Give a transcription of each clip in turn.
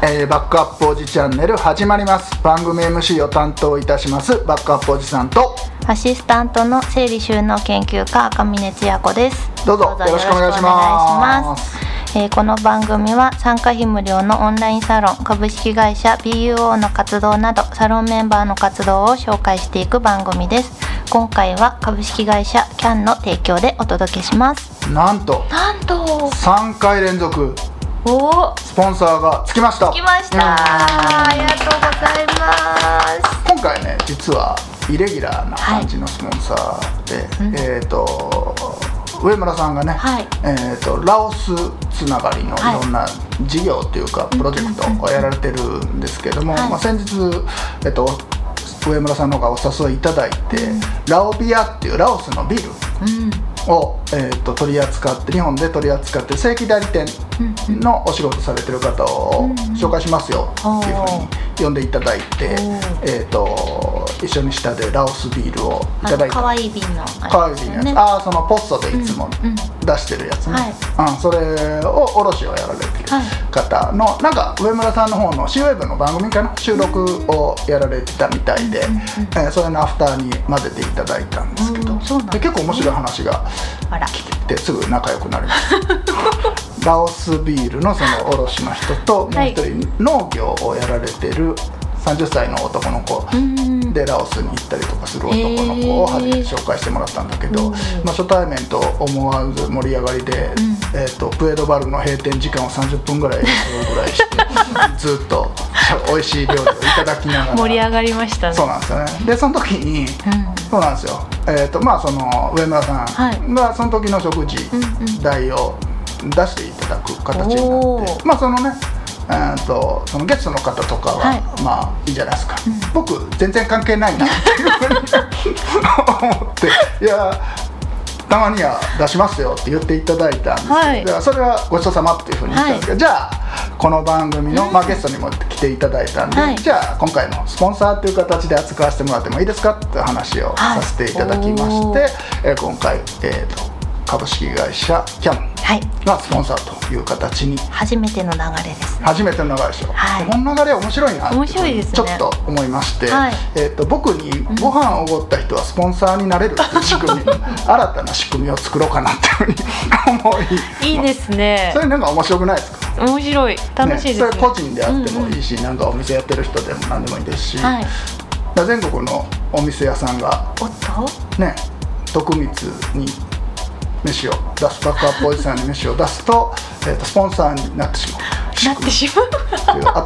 えーバックアップおじチャンネル始まります。番組 MC を担当いたしますバックアップおじさんと。アシスタントの整理収納研究家赤嶺千也子です。どうぞよろしくお願いします。よろしくお願いします。えーこの番組は参加費無料のオンラインサロン株式会社 BUO の活動などサロンメンバーの活動を紹介していく番組です。今回は株式会社キャンの提供でお届けします。なんとなんと。3回連続お。おスポンサーがつきました。来ました。うんありがとうございます。今回ね実はイレギュラーな感じのスポンサーで、えっ、と上村さんがね、はい。えー、とラオスつながりのいはい。ろんな事業というか、プロジェクトをやられてるんですけども、はい。まあ、先日、えっと上村さんの方がお誘いいただいて、ラオビアっていうラオスのビールうん。を、えー、と取り扱って日本で取り扱ってる正規代理店のお仕事されてる方を紹介しますよっていうふうに呼んでいただいて、えー、と一緒に下でラオスビールをいあただいた。の可愛い瓶のあれかわいいですよねああそのポストでいつもうんうん。出してるやつね、はい。うん、それを卸をやられてるはい。方の、なんか上村さんの方の C ウェブの番組かな？収録をやられてたみたいで、えーそれのアフターに混ぜていただいたんですけど、ですね。で結構面白い話があら。聞けてすぐ仲良くなります。ラオスビールのその卸の人ともう一人農業をやられてる30歳の男の子。うん。でラオスに行ったりとかする男の子を初めて紹介してもらったんだけど、うん。まあ、初対面と思わず盛り上がりで、えー、とプエドバルの閉店時間を30分ぐらいぐらいして ずっと美味しい料理をいただきながら。盛り上がりましたね。そうなんですよね。でその時に、そうなんですよえっ、とまあその上村さはい。んがその時の食事んうん。代を出していただく形になってまあそのねえー、とそのゲストの方とかは、はい。まあいいじゃないですか、僕全然関係ないなって思っていやたまには出しますよって言っていただいたんですけど、はい。それはごちそうさまっていうふうに言ったんですけど、じゃあこの番組の、まあ、ゲストにも来ていただいたんで、はいじゃあ今回のスポンサーという形で扱わせてもらってもいいですかって話をはいさせていただきまして、えー今回、えー、と株式会社キャンはい。がスポンサーという形に。初めての流れですね。初めての流れでしょ、はい。この流れ面白いな面白いですね。ちょっと思いまして、はい。えー、と僕にご飯をおごった人はスポンサーになれるっていう仕組み新たな仕組みを作ろうかなっていうふうに思い いいですね。それなんか面白くないですか？面白い。楽しいですね。それ個人であってもいいし、なんかお店やってる人でも何でもいいですし、はい。全国のお店屋さんがおっと？ね徳光に飯を出すバックアップおじさんに飯を出すと,、えー、とスポンサーになってしまうなってしまう。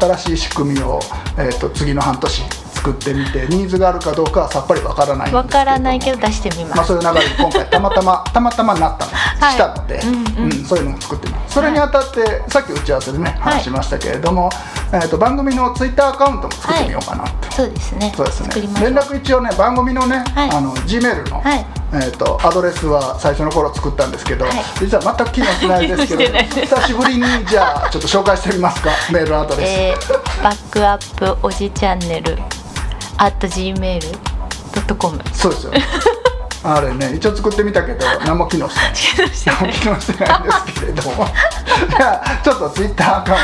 新しい仕組みを、えー、と次の半年作ってみてニーズがあるかどうかはさっぱりわからないわからないけど出してみまあ、ますそういう流れで今回たまたまたまたまなったの、はい。したので、うんうん。そういうのを作ってます。それにあたって、さっき打ち合わせでね話しましたけれども、えー、と番組のツイッターアカウントも作ってみようかなって、そうですね。そうですね。連絡一応ね番組のね、はい。あの G メールの、はい。えー、とアドレスは最初の頃作ったんですけど、はい。実は全く機能してないですけど久しぶりにじゃあちょっと紹介してみますか？メールアドレス、えー、バックアップおじチャンネル at gmail.com そうですよあれね一応作ってみたけど 何も機能してない。何も機能してないんですけれど。も じゃあちょっとツイッターアカウン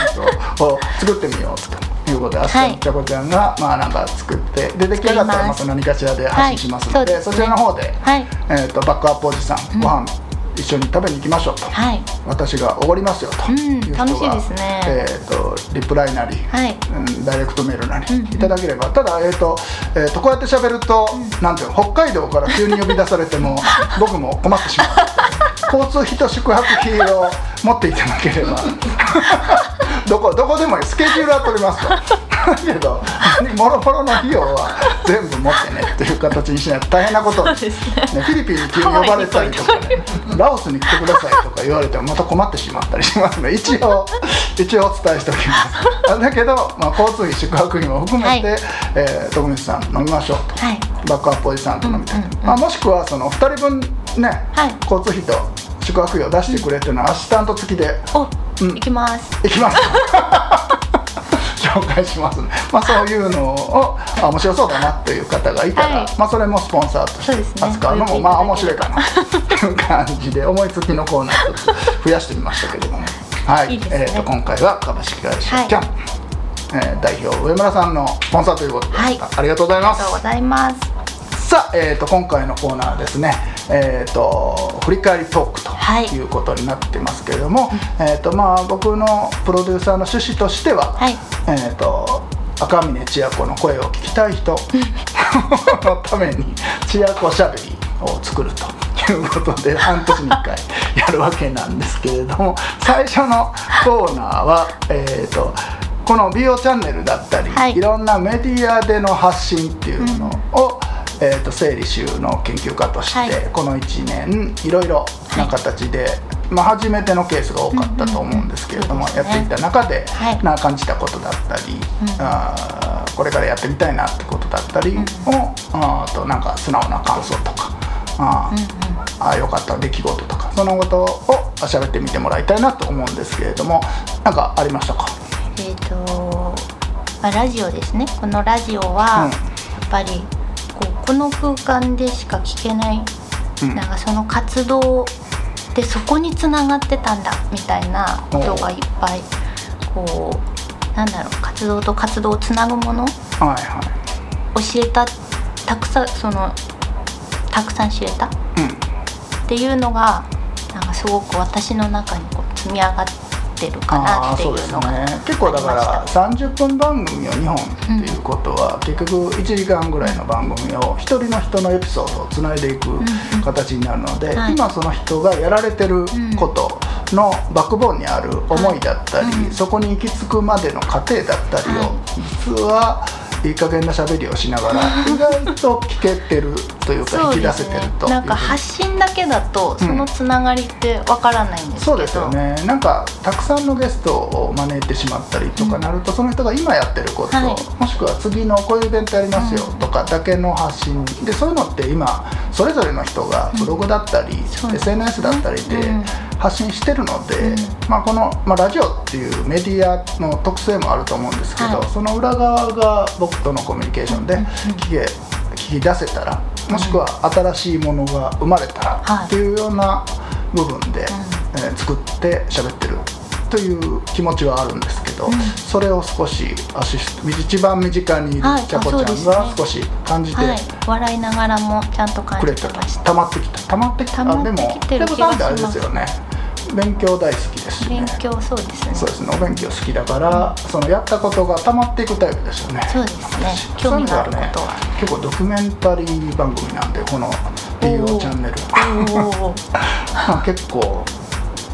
トを作ってみようということで、あすかちゃこちゃんがまあなんか作ってで出来上がったらまた何かしらで発信しますので,、はい。そちらの方で、はい。えー、とバックアップおじさん、ご飯一緒に食べに行きましょうと、はい。私がおごりますよと。うんいう人が、楽しいですね。えー、とリプライなり、はい。うんダイレクトメールなりうんうん。いただければ、ただ、えーとえー、とこうやって喋ると、なんていうの北海道から急に呼び出されても 僕も困ってしまう。交通費と宿泊費を持っていただければ。どこどこでもいい。スケジュールは取りますと。だけどもろもろの費用は全部持ってねっていう形にしないと大変なこと。ね。ねフィリピンに急に呼ばれたりとかねラオスに来てくださいとか言われてもまた困ってしまったりしますので一応 一応お伝えしておきます。あだけど、まあ、交通費宿泊費も含めて、はい。えー徳光さん飲みましょうと、はい。バックアップおじさんと飲みたい、うんうんうん。まあ、もしくはその2人分ね、はい。交通費と宿泊費を出してくれっていうのはアシスタント付きで。お、うん。行きます。いきます紹介します。ね、まあ、そういうのをあ面白そうだなっていう方がいたら、はい。まあ、それもスポンサーとして扱うのもまあ面白いかなという感じで思いつきのコーナーちょっと増やしてみましたけれども。はい。ね。えー、と今回は株式会社はい。キャン。えー代表上村さんのスポンサーということで、はい。ありがとうございまありがとうごすざいます。さあ、えー、と今回のコーナーですね、えー、と振り返りトークとはい。いうことになってますけれども、えーとまあ、僕のプロデューサーの趣旨としては、はい。えー、と赤嶺千秋子の声を聞きたい人 のために千秋子しゃべりを作るということで 半年に1回やるわけなんですけれども最初のコーナーは、えー、とこの美容チャンネルだったり、はい。いろんなメディアでの発信っていうのを、えー、と整理収納研究家として、はい。この1年いろいろな形で、まあ、初めてのケースが多かったと思うんですけれども、うんうんうんやっていった中で、はい。な感じたことだったり、あーこれからやってみたいなってことだったりを、あーとなんか素直な感想とか。あーあーよかった出来事とかそのことを喋ってみてもらいたいなと思うんですけれどもなんかありましたか？えっ、と、まあ、ラジオですね。このラジオは、うん。やっぱりこの空間でしか聞けない、うん。なんかその活動でそこにつながってたんだみたいなことがいっぱいこうなんだろう活動と活動をつなぐものはいはい。教えたたくさんそのたくさん知れたっうん。ていうのがなんかすごく私の中にこう積み上がってるかあなっていあそうですうのがね。結構だからありました。30分番組を2本っていうことは、結局1時間ぐらいの番組を1人の人のエピソードをつないでいくん形になるので、はい。今その人がやられてることのバックボーンにある思いだったり、はい。うんそこに行き着くまでの過程だったりを、は実はいい加減な喋りをしながら意外と聞けてるというか引き出せてると。いうなんか発信だけだとそのつながりってわからないんですけど、そうですよね。なんかたくさんのゲストを招いてしまったりとかなると、その人が今やってること、はい。もしくは次のこういうイベントやりますよとかだけの発信。でそういうのって今それぞれの人がブログだったり、SNS だったりでうん。発信してるので、うん。まあ、この、まあ、ラジオっていうメディアの特性もあると思うんですけど、はい。その裏側が僕とのコミュニケーションでうんうん。聞け聞き出せたらもしくは新しいものが生まれたっていうような部分で、えー作って喋ってるという気持ちはあるんですけど、うん。それを少しアシスト一番身近にいるはい。ちゃこちゃんが少し感じてはい、笑いながらもちゃんと感くれてた。じてました。溜まってきた。溜まってきた。溜まってあでもきてるでも気がします。なんであれですよね勉強大好きですしね。勉強そうですね。そうですね。お勉強好きだから、そのやったことが溜まっていくタイプですよね。そうですね。私興味があることは。ね。結構ドキュメンタリー番組なんでこの BO チャンネル。結構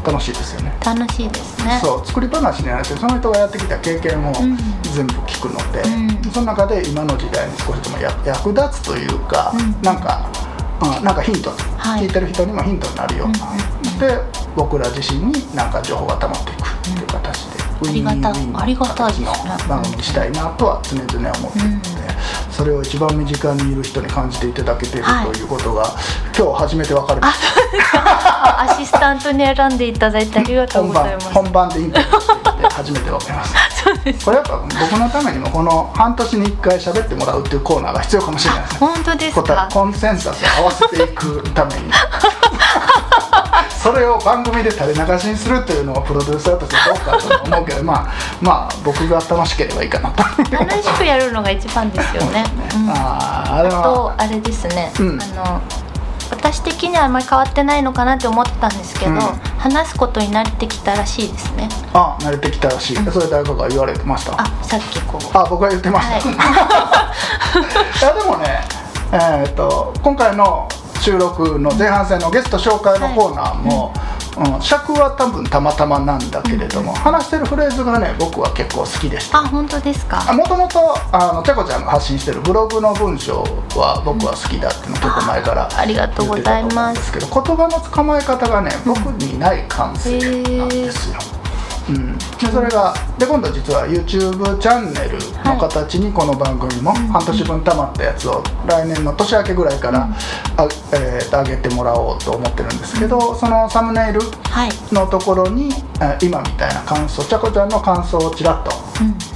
楽しいですよね。楽しいですね。そう作り話になってその人がやってきた経験をうん。全部聞くので、うん。その中で今の時代に少しでもや役立つというか、うん。なんか、うん、なんかヒント、はい。聞いてる人にもヒントになるような、うんで僕ら自身になんか情報が溜まっていくっていう形で、うんありがたい。ウィンウィンのありがた形の番組にしたいなとは常々思ってるので、それを一番身近にいる人に感じていただけているはいということが、今日初めて分かりました。アシスタントに選んでいただいてありがとう本番ございます。本番でインタビューして初めて分かりました。そうです。これやっぱ僕のためにもこの半年に1回喋ってもらうっていうコーナーが必要かもしれないですね。本当です答かえコンセンサスを合わせていくためにそれを番組で垂れ流しにするというのをプロデューサーとしてどうかと思うけどまあまあ僕が楽しければいいかなと。楽しくやるのが一番ですよね。うん。あーあとあれですね、うん。あの私的にはあんまり変わってないのかなって思ってたんですけど、うん。話すことになってきたらしいですね。あ慣れてきたらしい、それ誰かが言われてました？あさっきこう。あ僕が言ってました、はい。い、やでもねえー、と今回の収録の前半戦のゲスト紹介のコーナーも、うん、尺は多分たまたまなんだけれども、話してるフレーズがね僕は結構好きでした。あ本当ですか？もともとちゃこちゃんが発信してるブログの文章は僕は好きだっていうの結構前からありがとうございます。けど言葉の捕まえ方がね僕にない感性なんですよ、うん、でそれがで今度実は YouTube チャンネルの形にこの番組も半年分たまったやつを来年の年明けぐらいからあ、えーと上げてもらおうと思ってるんですけどそのサムネイルはい、のところにえー今みたいな感想ちゃこちゃんの感想をちらっと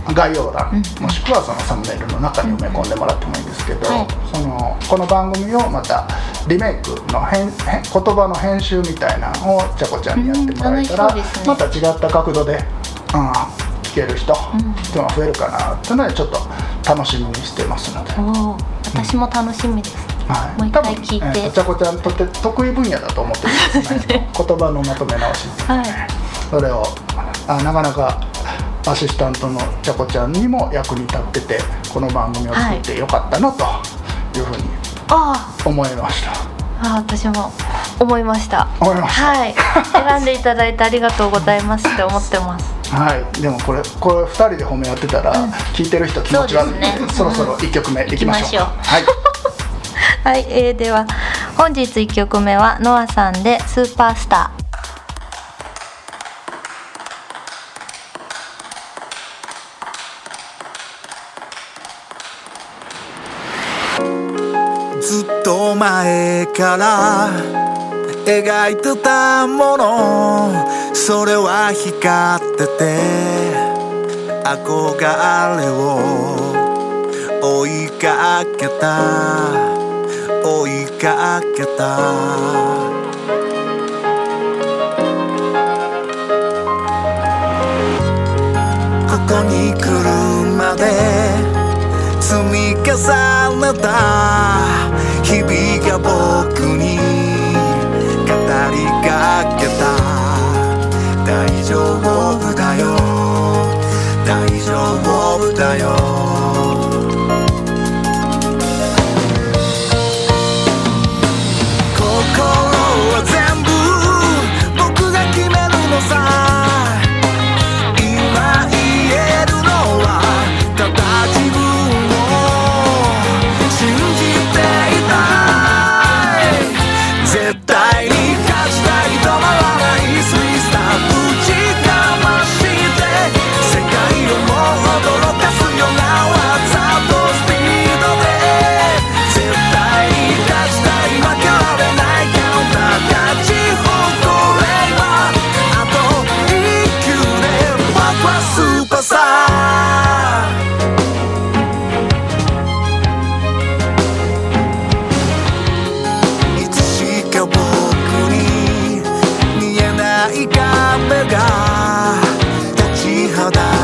うん、概要欄、うん。もしくはそのサムネイルの中に埋め込んでもらってもいいんですけど、はい。そのこの番組をまたリメイクの編編言葉の編集みたいなのをちゃこちゃんにやってもらえたら、うん。ね。また違った角度で、うん、聞聴ける人っていうのが増えるかなっていうのでちょっと楽しみにしてますので、私も楽しみです、はい、もう一回聞いて。えーとちゃこちゃんにとって得意分野だと思ってるんですね。言葉のまとめ直しはい。それをあなかなかアシスタントのちゃこちゃんにも役に立っててこの番組を作ってよかったなというふうにあ思いました、ああ私も思いました。思いました。はい。選んでいただいてありがとうございますって思ってますはい、でもこれこれ2人で褒め合ってたら、聞いてる人気持ち悪い。んでね。そろそろ1曲目いきましょう。行きましょう。はい。はい、えー、では本日1曲目はノアさんで「スーパースター」ずっと前から描いてたものそれは光ってて憧れを追いかけた追いかけた。ここに来るまで積み重ねた日々が僕に語りかけた。丈夫だよ大丈夫だよ。立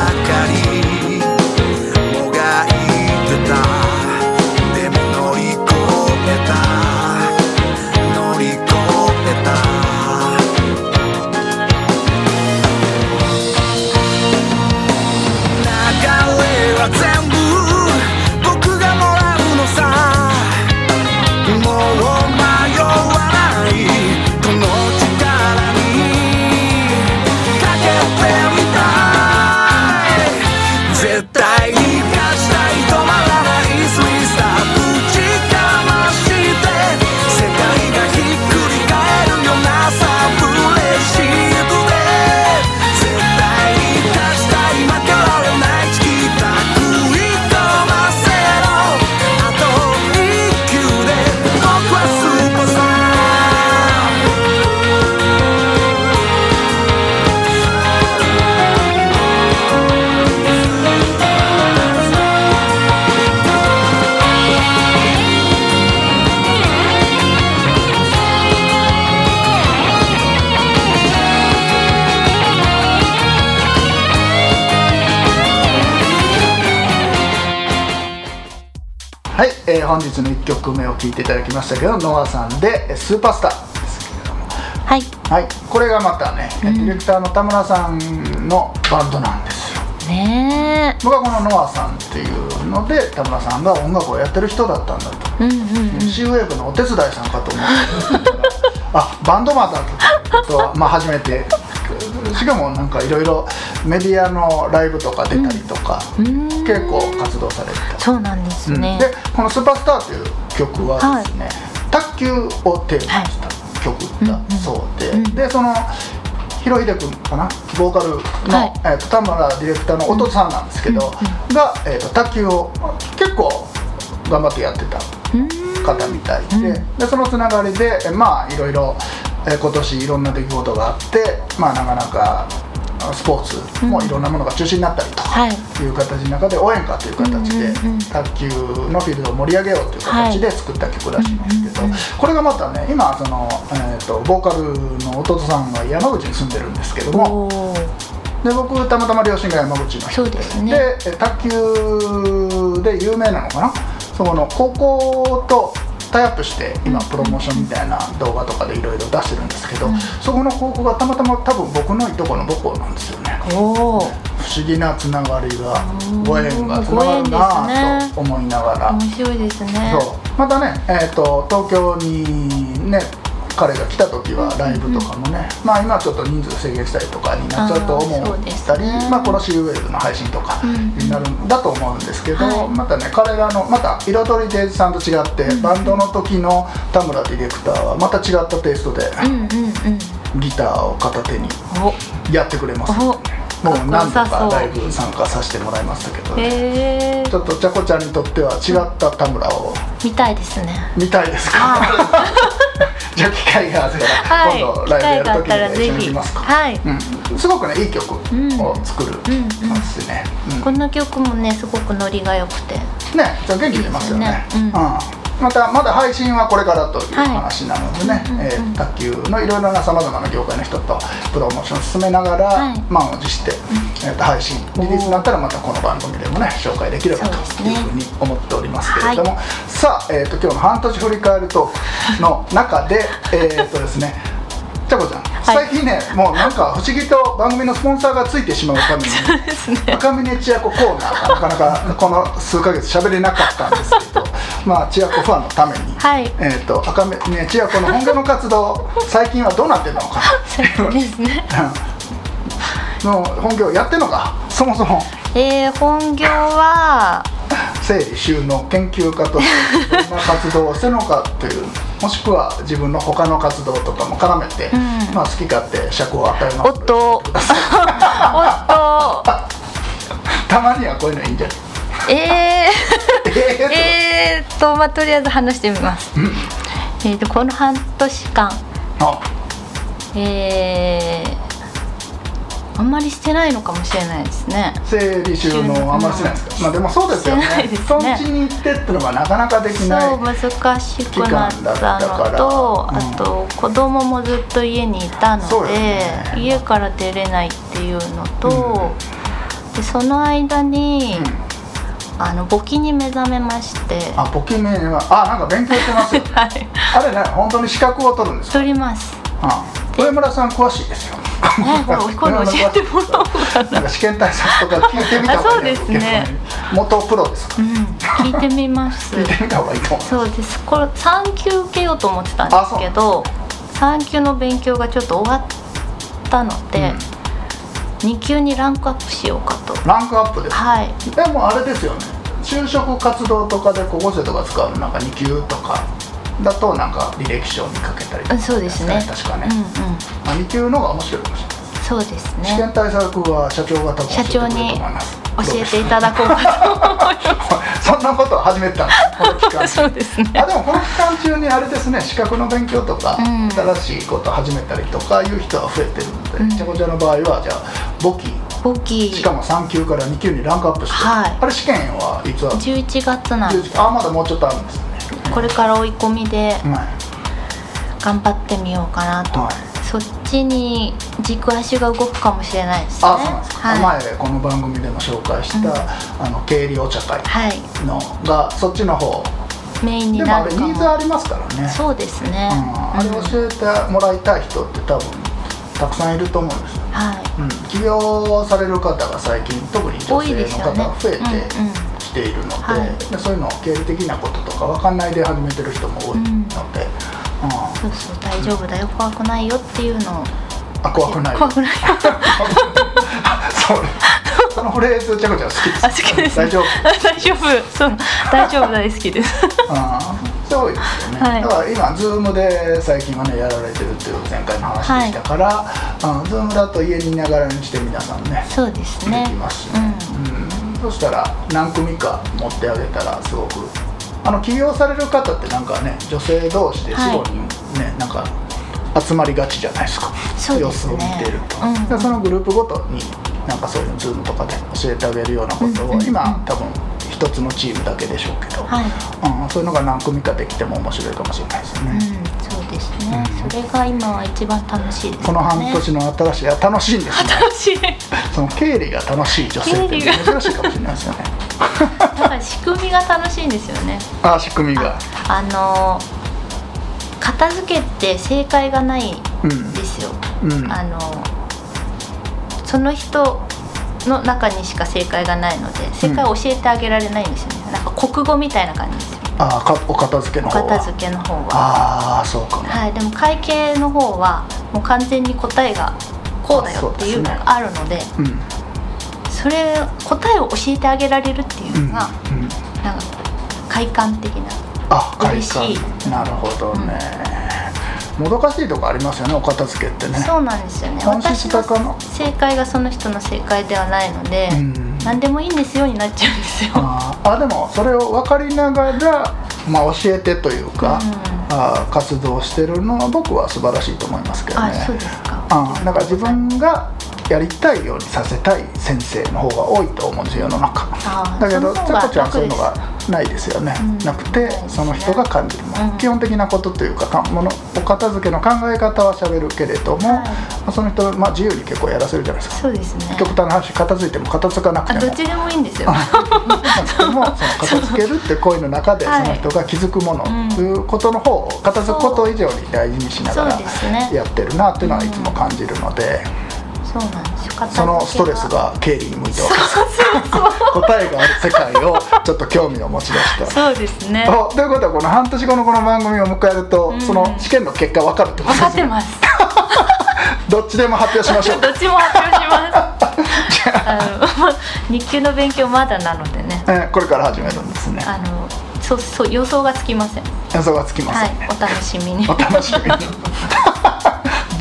本日の1曲目を聴いていただきましたけどノアさんでえー「スーパースター」ですけれどもはい。はい。これがまたね、ディレクターの田村さんのバンドなんですよ。ね僕はこのノアさんっていうので田村さんが音楽をやってる人だったんだと、えうんうん。シーウェーブのお手伝いさんかと思ってあバンドマンだとは、まあ、初めて。しかもなんかいろいろメディアのライブとか出たりとか、うん。結構活動されてたそうなんですね、でこの「スーパースター」という曲はですね、卓球をテーマにした曲だそうで、うんうん。でそのヒロヒデ君かなボーカルの、はい。えーと田村ディレクターの弟さんなんですけど、が、えー、と卓球を結構頑張ってやってたうん方みたいで,、でそのつながりでえまあいろいろ、えー今年いろんな出来事があってまあなかなかあスポーツもいろんなものが中止になったりとか、はい。いう形の中で応援歌という形で卓球のフィールドを盛り上げようという形で作った曲らしいんですけど、これがまたね今その、えー、とボーカルの弟さんが山口に住んでるんですけどもで僕たまたま両親が山口の人ででえ卓球で有名なのかな？そこの高校とタイアップして今プロモーションみたいな動画とかでいろいろ出してるんですけど、うん。そこの高校がたまたま多分僕のいとこの母校なんですよね。不思議なつながりがうんご縁がつながるなね。と思いながら、面白いですね。そう。またね、えー、と東京にね彼が来た時はライブとかもね、まあ今はちょっと人数制限したりとかになっちゃうと思ったり、ね。まあこの C ウェーブの配信とかうんになるんだと思うんですけど、はいまたね彼らのまた彩りデイズさんと違って、バンドの時の田村ディレクターはまた違ったテイストでうんうんうん。ギターを片手にお。やってくれます、お。もう何度かライブ参加させてもらいましたけど、へえちょっとちゃこちゃんにとっては違った田村を見たいですね。見たいですか？はじゃあ機会があったら、はい。今度ライブやる時に一緒にますか、はい。うん、すごくねいい曲を作るうんうんますね、うん。この曲もねすごくノリが良くて。ねじゃあ元気出ますよね。うんまたまだ配信はこれからというはい話なのでね、えー卓球のいろいろなさまざまな業界の人とプロモーションを進めながら、はい。満を持して、えーと配信リリースになったらまたこの番組でもね紹介できればというふうに思っておりますけれども、さあ、えー、と今日の半年振り返るトークの中でえっとですね ちゃこちゃん、最近ねもうなんか不思議と番組のスポンサーがついてしまうために赤峰千秋コーナーがなかなかこの数ヶ月喋れなかったんですけど まあ千秋ファンのために、はい。えー、と赤峰千秋の本業の活動最近はどうなってるのかそうですね。なの本業やってんのか？そもそも。えー、本業は整理収納研究家として どんな活動をしてるのかというもしくは自分の他の活動とかも絡めて、うん。まあ、好き勝手尺を与えます。おっとおっとたまにはこういうのいいんじゃない？え えー、えーっとまあとりあえず話してみます。えーとこの半年間。あ。えー、あんまりしてないのかもしれないですね。整理収納あんまりしてないですか、まあでもそうですよね。してないですね。に行ってってのがなかなかできないそう難しくなったのと、期間だったから。あと子供もずっと家にいたので、ね。家から出れないっていうのと、でその間に、あの簿記に目覚めまして。あ簿記名はあなんか勉強してますよ。はい。あれね本当に資格を取るんですか？取ります。あ上村さん詳しいですよねこれこれ教えてもらおうかななんか試験対策とか聞いてみた方がいいあそうですね。元プロですかうん。聞いてみます。聞いてみた方がいいと思うそうです。これ3級受けようと思ってたんですけど3級の勉強がちょっと終わったので、2級にランクアップしようかと。ランクアップで。すはい。でもあれですよね。就職活動とかで高校生とか使うなんか2級とかだとなんか履歴書にかけたりとかうんそうですね。確かね、うんうん。まあ、2級の方が面白いかもしれない。そうです試ね験対策は社長が多分教えてくれると思います。教えていただこうか そんなことを始めてたんですこの期間すそうですね。あでもこの期間中にあれですね資格の勉強とか、うん。新しいこと始めたりとかいう人は増えてるので、うん。ちゃこちゃんの場合はじゃあ簿記。簿記。しかも3級から2級にランクアップして、はい。あれ試験はいつは11月なんであまだもうちょっとあるんですね、これから追い込みではい。頑張ってみようかなと、はい。そっちに軸足が動くかもしれないですね。あそうなんですか、はい、前この番組でも紹介した、うん。あの経理お茶会はい、のがそっちの方。メインにでもあれなるかもニーズありますからね。そうですね、うん、あれ教えてもらいたい人って多分たくさんいると思うんですよ、はい。うん、起業される方が最近特に多女性の方が増えてうんうん。きているので,、はい。でそういうの経理的なこととか分かんないで始めてる人も多いので、うん。そうそう大丈夫だよ怖くないよっていうのを。あ怖くない。怖くない。そう。そのフレーズちゃこちゃん好きです。あ好きです。大丈夫。大丈夫。そう。大丈夫大好きです。あーそうですよね、はい。だから今 Zoom で最近はねやられてるっていう前回の話でしたから、うん Zoom だと家にいながらにして皆さんねそうですでねきますしね、うんそしたら何組か持ってあげたらすごくあの起業される方ってなんかね女性同士ではい45人ね、なんか集まりがちじゃないですか。そうですね。様子を見てると、うん。でそのグループごとになんかそういうの Zoom とかで教えてあげるようなことを、うんうんうん。今多分一つのチームだけでしょうけど、はい。うん、そういうのが何組かできても面白いかもしれないですようん。ね、そうでですね、それが今は一番楽しいですね。この半年の新しいいや楽しいんですね楽しい。その経理が楽しい女性って珍しいかもしれないですよね。だから仕組みが楽しいんですよね。あ仕組みが。あの片付けって正解がないんうんですよ、うん。あのその人の中にしか正解がないので正解を教えてあげられないんですよね、なんか国語みたいな感じです。よあかお片付けのお方は。片付けの方は。ああそうかも。はいでも会計の方はもう完全に答えがこうだよっていうのがあるのでうん。それ答えを教えてあげられるっていううんのが、うんなんか快感的な。あ快嬉しい。感。なるほどね、もどかしいとこありますよねお片付けってね。そうなんですよね。本私のの正解がその人の正解ではないので、うん。何でもいいんですよになっちゃうんですよ。あーあでもそれを分かりながら、まあ、教えてというか、あー活動してるのは僕は素晴らしいと思いますけどね。あそうですか。あだから自分がやりたいようにさせたい先生の方が多いと思うんですよ世の中。あだけどちゃこちゃんはそういうの楽がないですよね、うん。なくてその人が感じるもの、うん。基本的なことというかかものお片付けの考え方はしゃべるけれども、はい。まあその人、まあ、自由に結構やらせるじゃないですか。そうですね。極端な話片付いても片付かなくても。あどっちでもいいんですよ。なくてもその片付けるって行為の中でそはい。の人が気づくものうんということの方を片付くこと以上に大事にしながらやってるなっていうのはいつも感じるので、そうなんです。よそのストレスが経理に向いてわけです答えがある世界をちょっと興味を持ち出した。そうですね。おということはこの半年後のこの番組を迎えると、うん。その試験の結果分かるってこと分かってます。どっちでも発表しましょう。どっちも発表します。あの日給の勉強まだなのでね。えーこれから始めるんですね。あのそうそう予想がつきません。予想がつきませんね、はいお楽しみに。お楽しみに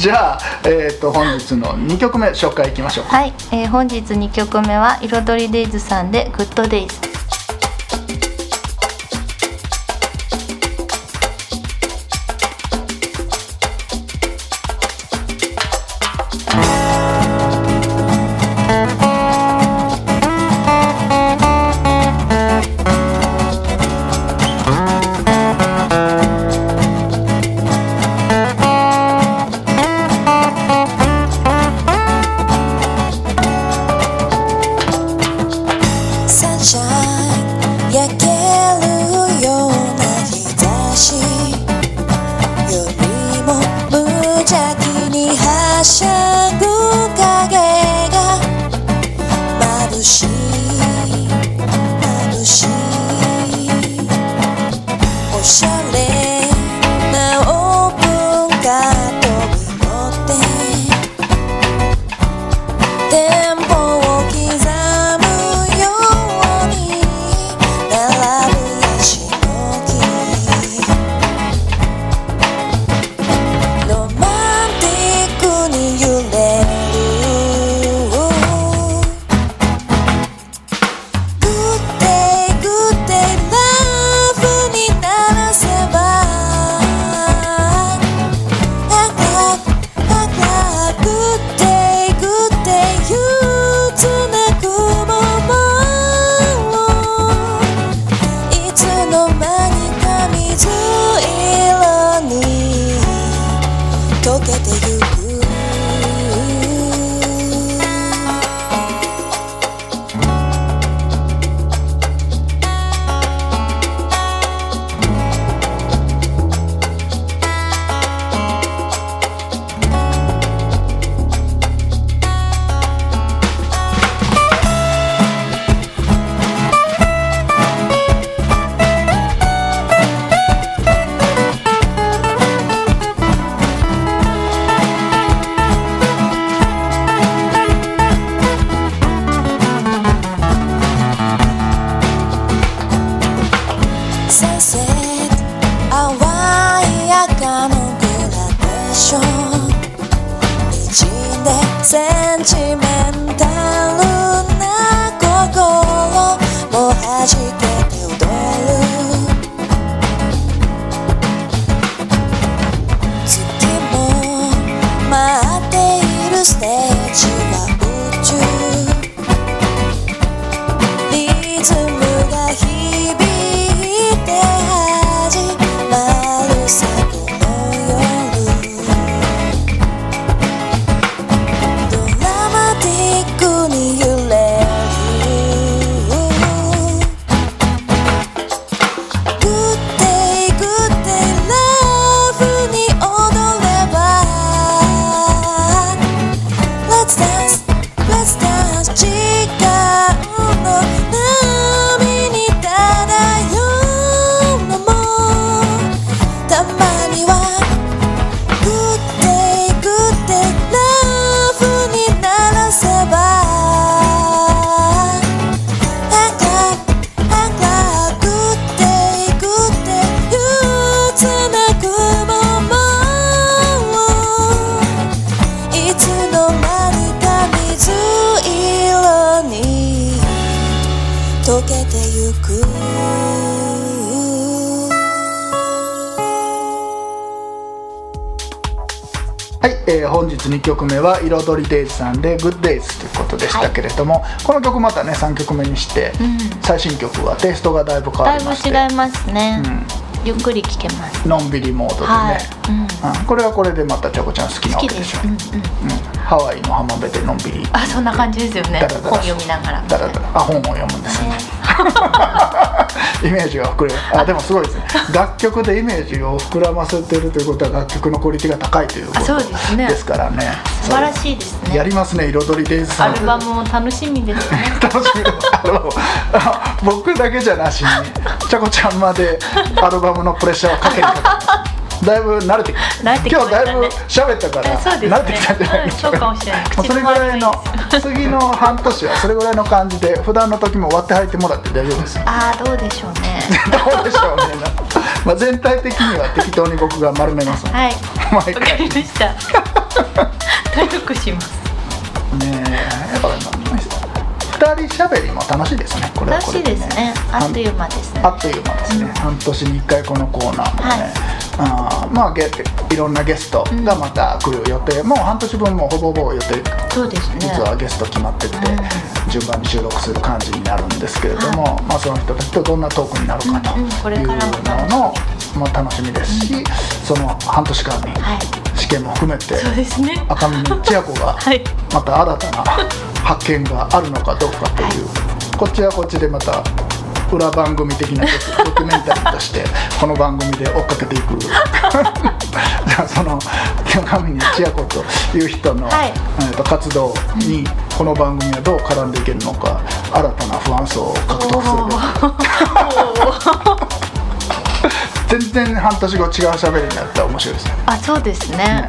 じゃあ、えー、と本日の2曲目紹介いきましょうか。はい、えー本日2曲目は彩りデイズさんで「グッドデイズ」曲目は彩りデイズさんで「Good Days」ということでしたけれども、この曲またね3曲目にして、ん。最新曲はテイストがだいぶ変わだいぶりまして。違いますね、うん。ゆっくり聴けます。のんびりモードでね、はい、うん、うん。これはこれでまたちゃこちゃん好きな好きわけでしょ、ですうん。うん。うん。ハワイの浜辺でのんびり。あそんな感じですよね。ダラダラ。本読みながら。だらだらあ本を読むんですね。ね。イメージが膨れる。あでもすごいですね。楽曲でイメージを膨らませてるということは楽曲のクオリティが高いということですからね素晴らしいですね。やりますね彩りデイズさん。アルバムも楽しみですね。楽しみ。あのあ僕だけじゃなしにちゃこちゃんまでアルバムのプレッシャーをかけにかだいぶ慣れてきた。慣れてきましたね。今日だいぶ喋ったからあそうですね。慣れてきたんじゃないでしょうか。もしれない。もうそれぐらいの次の半年はそれぐらいの感じで普段の時も割って入ってもらって大丈夫です。よああどうでしょうね。どうでしょうね。まあ全体的には適当に僕が丸めますはい。毎わかりました努力します。ねえやっぱ2人喋りも楽しいですね。これは楽しいこれでですね。あっという間ですね。あっという間ですね、半年に1回このコーナーもね、あーまあゲいろんなゲストがまた来る予定、もう半年分もほぼほぼ予定そうですね。実はゲスト決まってて、うん。順番に収録する感じになるんですけれども、まあ、その人たちとどんなトークになるかとうんうん。これいうからも楽しみですし、その半年間にはい。試験も含めて、赤嶺千秋子が はい。また新たな発見があるのかどうかという、こっちはこっちでまた裏番組的なドキ ュメンタリーとしてこの番組で追っかけていく。じゃあその赤嶺千秋子という人の、はい。えー、と活動にこの番組はどう絡んでいけるのか新たな不安層を獲得する全然半年後違う喋りになったら面白いですね。あそうですね。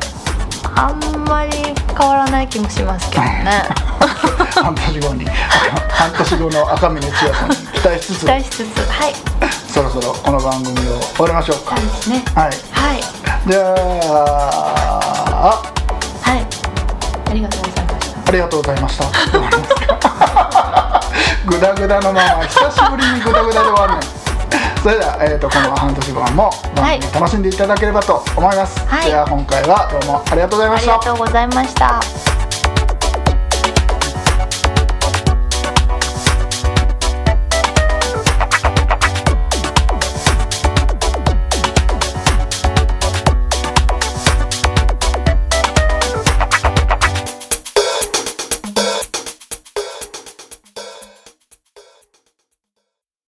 あんまり変わらない気もしますけどね。半年後に。半年後の赤嶺千秋子に期待しつつ。期待しつつはい。そろそろこの番組を終わりましょうか。そうですね。はい。はい。じゃあはい。ありがとうございました。ありがとうございました。グダグダのまま久しぶりにグダグダで終わるねそれでは、えー、とこの半年間も番組楽しんでいただければと思います、はい。では今回はどうもありがとうございまありしたがとうございました